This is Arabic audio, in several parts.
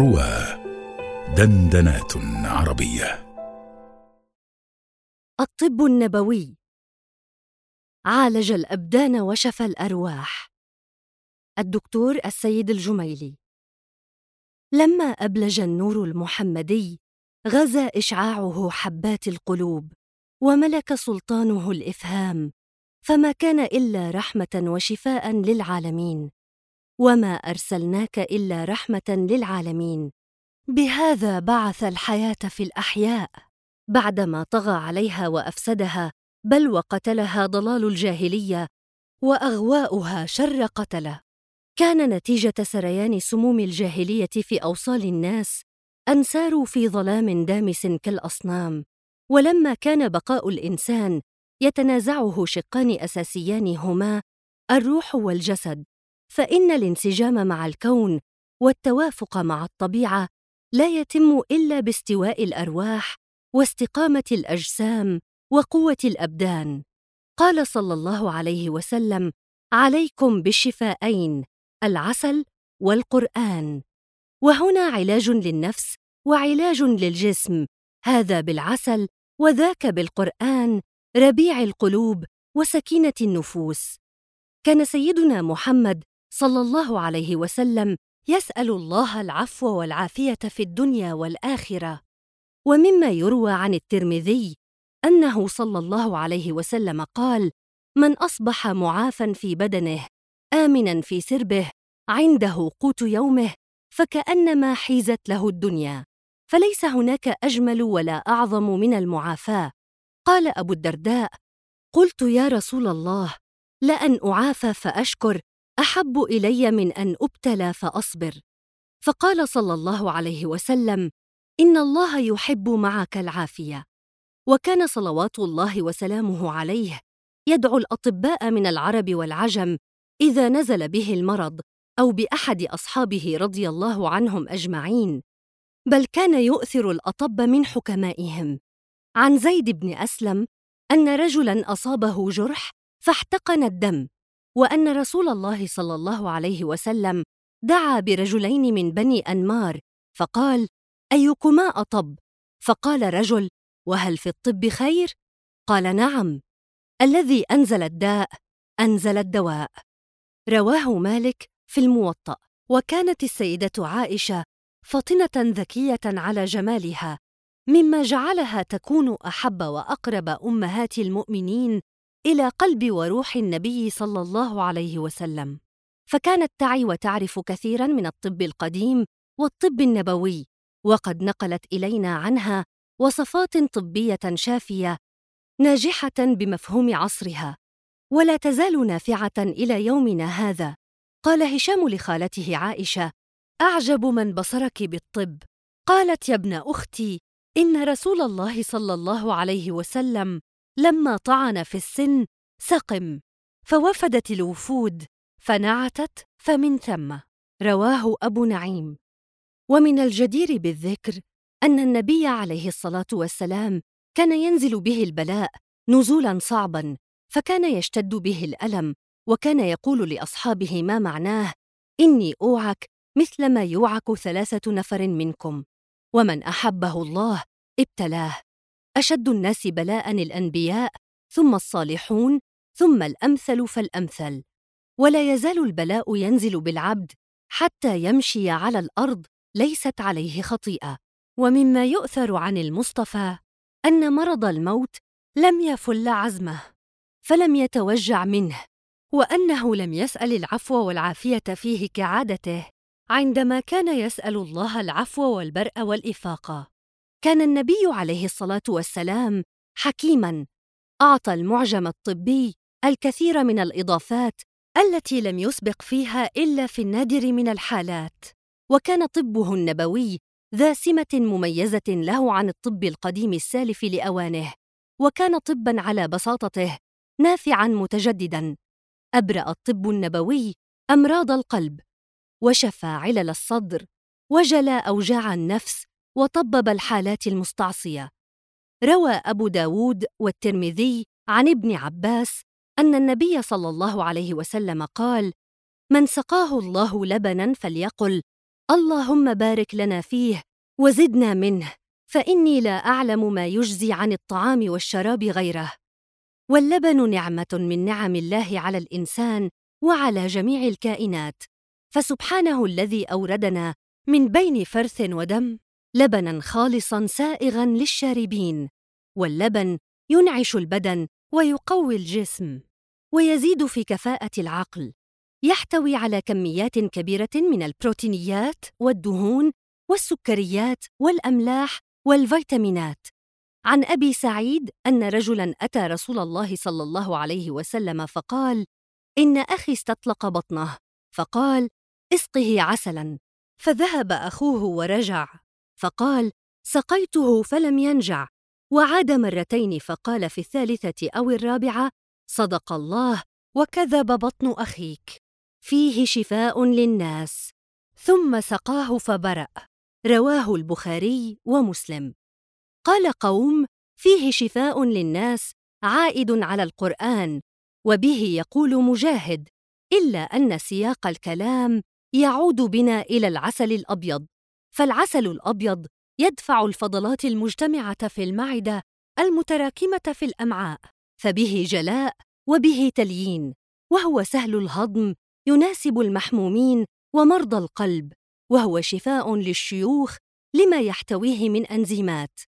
روى دندنات عربية. الطب النبوي. عالج الأبدان وشفى الأرواح. الدكتور السيد الجميلي. لما أبلج النور المحمدي غزا إشعاعه حبات القلوب وملك سلطانه الإفهام فما كان إلا رحمة وشفاء للعالمين. وما أرسلناك إلا رحمة للعالمين. بهذا بعث الحياة في الأحياء. بعدما طغى عليها وأفسدها بل وقتلها ضلال الجاهلية وأغواؤها شر قتله. كان نتيجة سريان سموم الجاهلية في أوصال الناس أن ساروا في ظلام دامس كالأصنام. ولما كان بقاء الإنسان يتنازعه شقان أساسيان هما الروح والجسد. فإن الانسجام مع الكون والتوافق مع الطبيعة لا يتم إلا باستواء الأرواح واستقامة الأجسام وقوة الأبدان. قال صلى الله عليه وسلم عليكم بالشفاءين العسل والقرآن. وهنا علاج للنفس وعلاج للجسم. هذا بالعسل وذاك بالقرآن ربيع القلوب وسكينة النفوس. كان سيدنا محمد صلى الله عليه وسلم يسأل الله العفو والعافية في الدنيا والآخرة. ومما يروى عن الترمذي أنه صلى الله عليه وسلم قال من أصبح معافا في بدنه امنا في سربه عنده قوت يومه فكأنما حيزت له الدنيا فليس هناك أجمل ولا أعظم من المعافاة. قال أبو الدرداء قلت يا رسول الله لأن أعافى فأشكر أحب إلي من أن أبتلى فأصبر. فقال صلى الله عليه وسلم إن الله يحب معك العافية. وكان صلوات الله وسلامه عليه يدعو الأطباء من العرب والعجم إذا نزل به المرض أو بأحد أصحابه رضي الله عنهم أجمعين. بل كان يؤثر الأطب من حكمائهم. عن زيد بن أسلم أن رجلا أصابه جرح فاحتقن الدم. وأن رسول الله صلى الله عليه وسلم دعا برجلين من بني أنمار فقال أيكما أطب؟ فقال رجل وهل في الطب خير؟ قال نعم. الذي أنزل الداء أنزل الدواء. رواه مالك في الموطأ. وكانت السيدة عائشة فطنه ذكية على جمالها مما جعلها تكون أحب وأقرب أمهات المؤمنين إلى قلب وروح النبي صلى الله عليه وسلم. فكانت تعي وتعرف كثيرا من الطب القديم والطب النبوي وقد نقلت إلينا عنها وصفات طبية شافية ناجحة بمفهوم عصرها. ولا تزال نافعة إلى يومنا هذا. قال هشام لخالته عائشة أعجب من بصرك بالطب. قالت يا ابن أختي إن رسول الله صلى الله عليه وسلم لما طعن في السن سقم فوفدت الوفود فنعتت فمن ثم. رواه أبو نعيم. ومن الجدير بالذكر أن النبي عليه الصلاة والسلام كان ينزل به البلاء نزولا صعبا فكان يشتد به الألم وكان يقول لأصحابه ما معناه إني أوعك مثل ما يوعك ثلاثة نفر منكم ومن أحبه الله ابتلاه. أشد الناس بلاء الأنبياء ثم الصالحون ثم الأمثل فالأمثل. ولا يزال البلاء ينزل بالعبد حتى يمشي على الأرض ليست عليه خطيئة. ومما يؤثر عن المصطفى أن مرض الموت لم يفل عزمه فلم يتوجع منه وأنه لم يسأل العفو والعافية فيه كعادته عندما كان يسأل الله العفو والبرء والإفاقة. كان النبي عليه الصلاة والسلام حكيما أعطى المعجم الطبي الكثير من الإضافات التي لم يسبق فيها إلا في النادر من الحالات. وكان طبه النبوي ذا سمة مميزة له عن الطب القديم السالف لأوانه وكان طبا على بساطته نافعا متجددا. أبرأ الطب النبوي أمراض القلب وشفى علل الصدر وجلى أوجاع النفس وطبب الحالات المستعصية. روى أبو داود والترمذي عن ابن عباس أن النبي صلى الله عليه وسلم قال من سقاه الله لبنا فليقل اللهم بارك لنا فيه وزدنا منه فإني لا أعلم ما يجزي عن الطعام والشراب غيره واللبن نعمة من نعم الله على الإنسان وعلى جميع الكائنات فسبحانه الذي أوردنا من بين فرث ودم. لبنا خالصا سائغا للشاربين واللبن ينعش البدن ويقوي الجسم ويزيد في كفاءة العقل يحتوي على كميات كبيرة من البروتينيات والدهون والسكريات والأملاح والفيتامينات. عن أبي سعيد أن رجلا أتى رسول الله صلى الله عليه وسلم فقال إن أخي استطلق بطنه. فقال إسقه عسلا. فذهب أخوه ورجع. فقال سقيته فلم ينجع. وعاد مرتين فقال في الثالثة أو الرابعة صدق الله وكذب بطن أخيك. فيه شفاء للناس. ثم سقاه فبرأ. رواه البخاري ومسلم. قال قوم فيه شفاء للناس عائد على القرآن. وبه يقول مجاهد إلا أن سياق الكلام يعود بنا إلى العسل الأبيض. فالعسل الأبيض يدفع الفضلات المجتمعة في المعدة المتراكمة في الأمعاء فبه جلاء وبه تليين وهو سهل الهضم يناسب المحمومين ومرضى القلب وهو شفاء للشيوخ لما يحتويه من أنزيمات.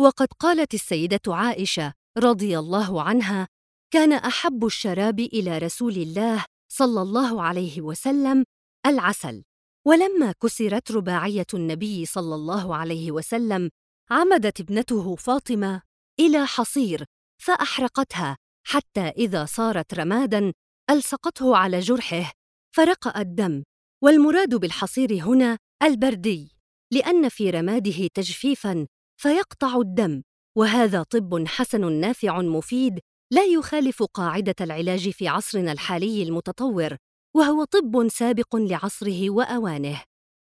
وقد قالت السيدة عائشة رضي الله عنها كان أحب الشراب إلى رسول الله صلى الله عليه وسلم العسل. ولما كسرت رباعية النبي صلى الله عليه وسلم عمدت ابنته فاطمة إلى حصير فأحرقتها حتى إذا صارت رمادا ألصقته على جرحه فرقأ الدم. والمراد بالحصير هنا البردي لأن في رماده تجفيفا فيقطع الدم وهذا طب حسن نافع مفيد لا يخالف قاعدة العلاج في عصرنا الحالي المتطور. وهو طب سابق لعصره وأوانه.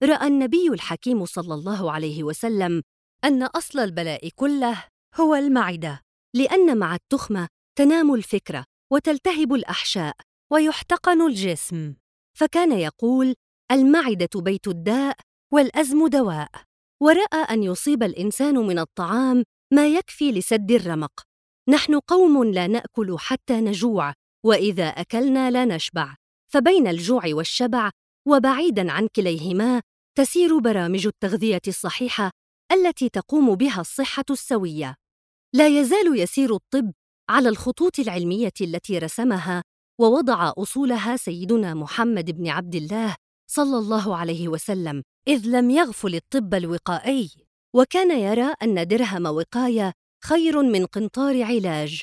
رأى النبي الحكيم صلى الله عليه وسلم أن أصل البلاء كله هو المعدة لأن مع التخمة تنام الفكرة وتلتهب الأحشاء ويحتقن الجسم. فكان يقول المعدة بيت الداء والأزم دواء ورأى أن يصيب الإنسان من الطعام ما يكفي لسد الرمق. نحن قوم لا نأكل حتى نجوع وإذا أكلنا لا نشبع فبين الجوع والشبع وبعيدا عن كليهما تسير برامج التغذية الصحيحة التي تقوم بها الصحة السوية. لا يزال يسير الطب على الخطوط العلمية التي رسمها ووضع أصولها سيدنا محمد بن عبد الله صلى الله عليه وسلم إذ لم يغفل الطب الوقائي. وكان يرى أن درهم وقاية خير من قنطار علاج.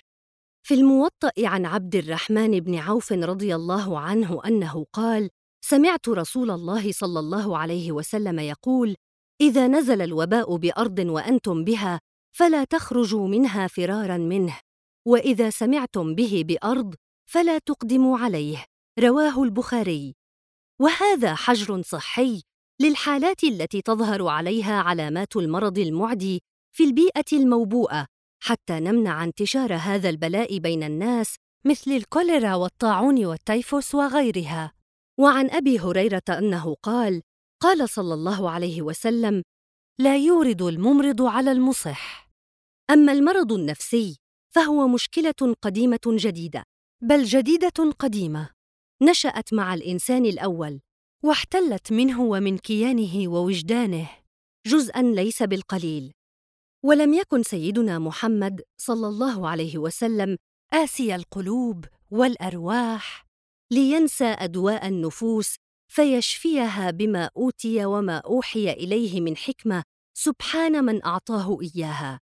في الموطأ عن عبد الرحمن بن عوف رضي الله عنه أنه قال سمعت رسول الله صلى الله عليه وسلم يقول إذا نزل الوباء بأرض وأنتم بها فلا تخرجوا منها فرارا منه وإذا سمعتم به بأرض فلا تقدموا عليه رواه البخاري. وهذا حجر صحي للحالات التي تظهر عليها علامات المرض المعدي في البيئة الموبوءة حتى نمنع انتشار هذا البلاء بين الناس مثل الكوليرا والطاعون والتيفوس وغيرها. وعن أبي هريرة أنه قال قال صلى الله عليه وسلم لا يورد الممرض على المصح. أما المرض النفسي فهو مشكلة قديمة جديدة بل جديدة قديمة. نشأت مع الإنسان الأول واحتلت منه ومن كيانه ووجدانه. جزءا ليس بالقليل. ولم يكن سيدنا محمد صلى الله عليه وسلم آسي القلوب والأرواح لينسى أدواء النفوس فيشفيها بما أوتي وما أوحي إليه من حكمة سبحان من أعطاه إياها.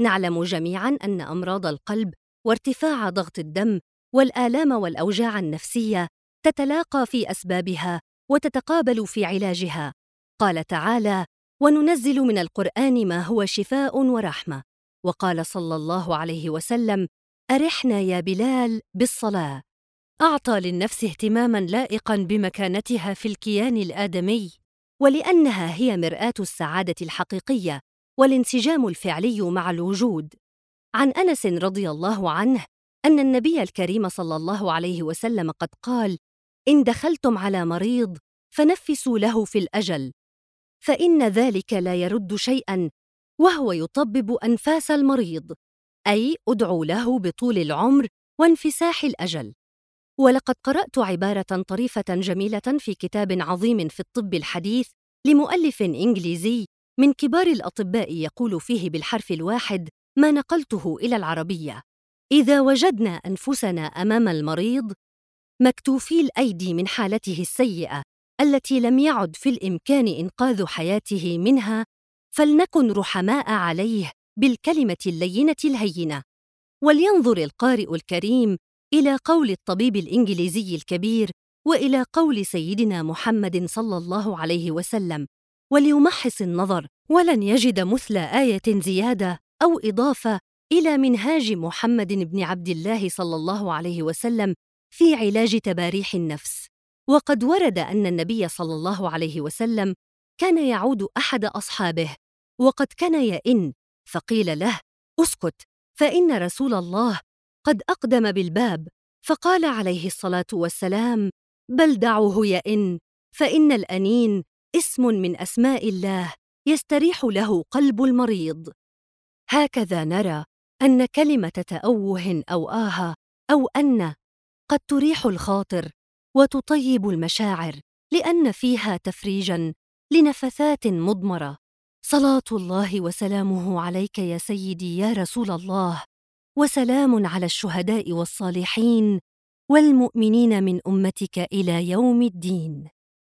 نعلم جميعا أن أمراض القلب وارتفاع ضغط الدم والآلام والأوجاع النفسية تتلاقى في أسبابها وتتقابل في علاجها. قال تعالى وننزل من القرآن ما هو شفاء ورحمة. وقال صلى الله عليه وسلم أرحنا يا بلال بالصلاة. أعطى للنفس اهتماما لائقا بمكانتها في الكيان الآدمي. ولأنها هي مرآة السعادة الحقيقية والانسجام الفعلي مع الوجود. عن أنس رضي الله عنه أن النبي الكريم صلى الله عليه وسلم قد قال إن دخلتم على مريض فنفسوا له في الأجل. فإن ذلك لا يرد شيئا وهو يطبب أنفاس المريض أي ادعوا له بطول العمر وانفساح الأجل. ولقد قرأت عبارة طريفة جميلة في كتاب عظيم في الطب الحديث لمؤلف إنجليزي من كبار الأطباء يقول فيه بالحرف الواحد ما نقلته إلى العربية إذا وجدنا أنفسنا أمام المريض مكتوفي الأيدي من حالته السيئة التي لم يعد في الإمكان إنقاذ حياته منها فلنكن رحماء عليه بالكلمة اللينة الهينة. ولينظر القارئ الكريم إلى قول الطبيب الإنجليزي الكبير وإلى قول سيدنا محمد صلى الله عليه وسلم وليمحص النظر ولن يجد مثل آية زيادة أو إضافة إلى منهاج محمد بن عبد الله صلى الله عليه وسلم في علاج تباريح النفس. وقد ورد أن النبي صلى الله عليه وسلم كان يعود أحد أصحابه وقد كان يئن فقيل له اسكت فإن رسول الله قد أقدم بالباب. فقال عليه الصلاة والسلام بل دعوه يئن فإن الأنين اسم من أسماء الله يستريح له قلب المريض. هكذا نرى أن كلمة تاوه أو آه أو أن قد تريح الخاطر وتطيب المشاعر لأن فيها تفريجا لنفثات مضمرة. صلاة الله وسلامه عليك يا سيدي يا رسول الله وسلام على الشهداء والصالحين والمؤمنين من أمتك إلى يوم الدين.